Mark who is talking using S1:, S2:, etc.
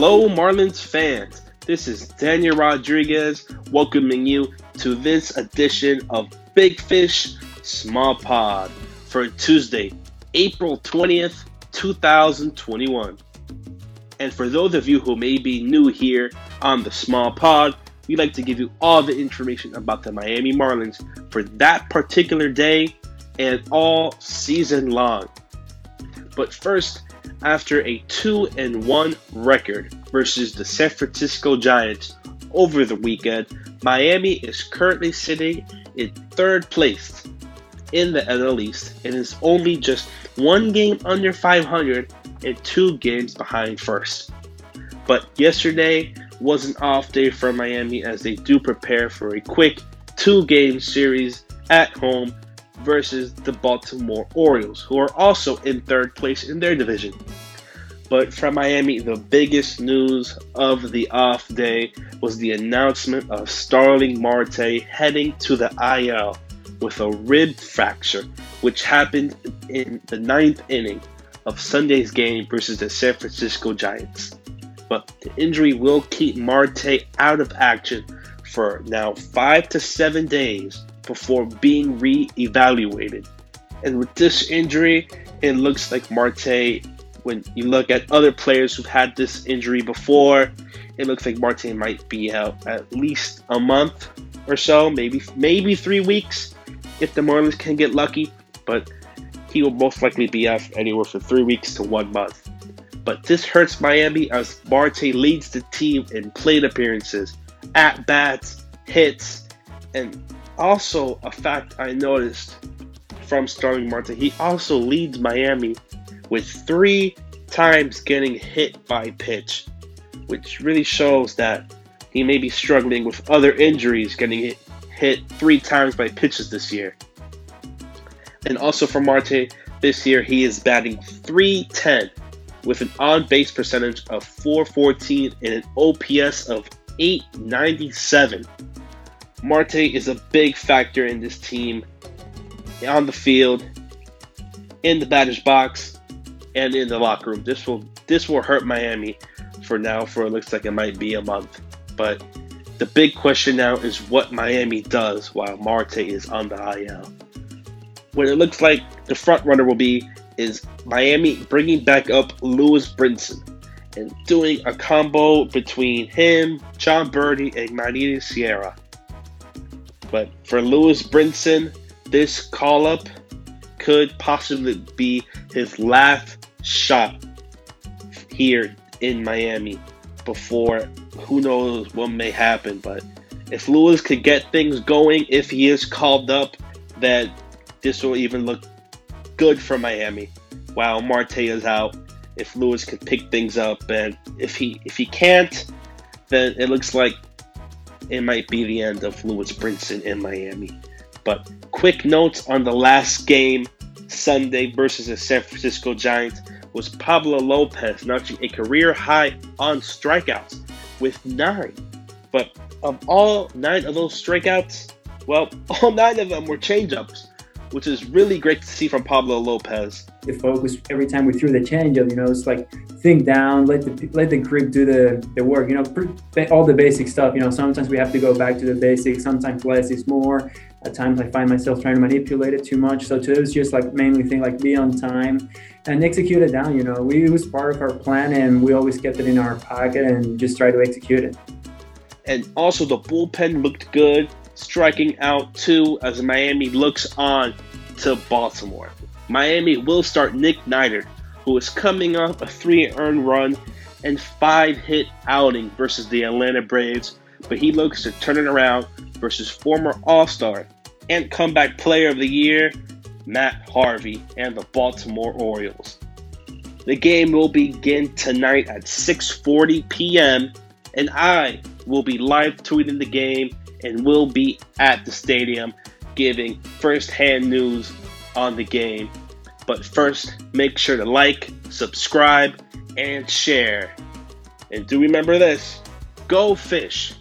S1: Hello, Marlins fans. This is Daniel Rodriguez welcoming you to this edition of Big Fish Small Pod for Tuesday, April 20th, 2021. And for those of you who may be new here on the Small Pod, we like to give you all the information about the Miami Marlins for that particular day and all season long. But first, after a 2 and 1 record versus the San Francisco Giants over the weekend, Miami is currently sitting in third place in the NL East and is only just one game under 500 and two games behind first. But yesterday was an off day for Miami as they do prepare for a quick two game series at home versus the Baltimore Orioles, who are also in third place in their division. But from Miami, the biggest news of the off day was the announcement of Starling Marte heading to the IL with a rib fracture, which happened in the ninth inning of Sunday's game versus the San Francisco Giants. But the injury will keep Marte out of action for now five to seven days before being re evaluated. And with this injury, it looks like Marte, when you look at other players who've had this injury before, it looks like Marte might be out at least a month or so, maybe maybe three weeks if the Marlins can get lucky. But he will most likely be out anywhere from three weeks to one month. But this hurts Miami as Marte leads the team in plate appearances, at bats, hits, and also a fact I noticed from Starling Marte, he also leads Miami with three times getting hit by pitch, which really shows that he may be struggling with other injuries getting hit, hit three times by pitches this year. And also for Marte, this year he is batting 310 with an on base percentage of 414 and an OPS of 897. Marte is a big factor in this team on the field, in the batter's box, and in the locker room. This will this will hurt Miami for now for it looks like it might be a month. But the big question now is what Miami does while Marte is on the IL. What it looks like the front runner will be is Miami bringing back up Lewis Brinson and doing a combo between him, Jon Berti, and Magneuris Sierra. But for Lewis Brinson, this call up could possibly be his last shot here in Miami before who knows what may happen. But if Lewis could get things going, if he is called up, that this will even look good for Miami. While Marte is out, if Lewis can pick things up, and if he if he can't, then it looks like it might be the end of Lewis Brinson in Miami. But quick notes on the last game Sunday versus the San Francisco Giants was Pablo Lopez notching a career high on strikeouts with nine. But of all nine of those strikeouts, well, all nine of them were changeups which is really great to see from Pablo Lopez.
S2: The focus every time we threw the changeup, you know, it's like think down, let the let the grip do the, the work, you know, all the basic stuff. You know, sometimes we have to go back to the basics. Sometimes less is more. At times I find myself trying to manipulate it too much. So today was just like mainly thing like be on time and execute it down. You know, we, it was part of our plan and we always kept it in our pocket and just try to execute it.
S1: And also the bullpen looked good striking out two as Miami looks on to Baltimore. Miami will start Nick Neidert, who is coming off a three earned run and five hit outing versus the Atlanta Braves, but he looks to turn it around versus former All Star and comeback player of the year, Matt Harvey, and the Baltimore Orioles. The game will begin tonight at 6:40 p.m. and I will be live tweeting the game and will be at the stadium giving first-hand news on the game. But first, make sure to like, subscribe, and share. And do remember this go fish.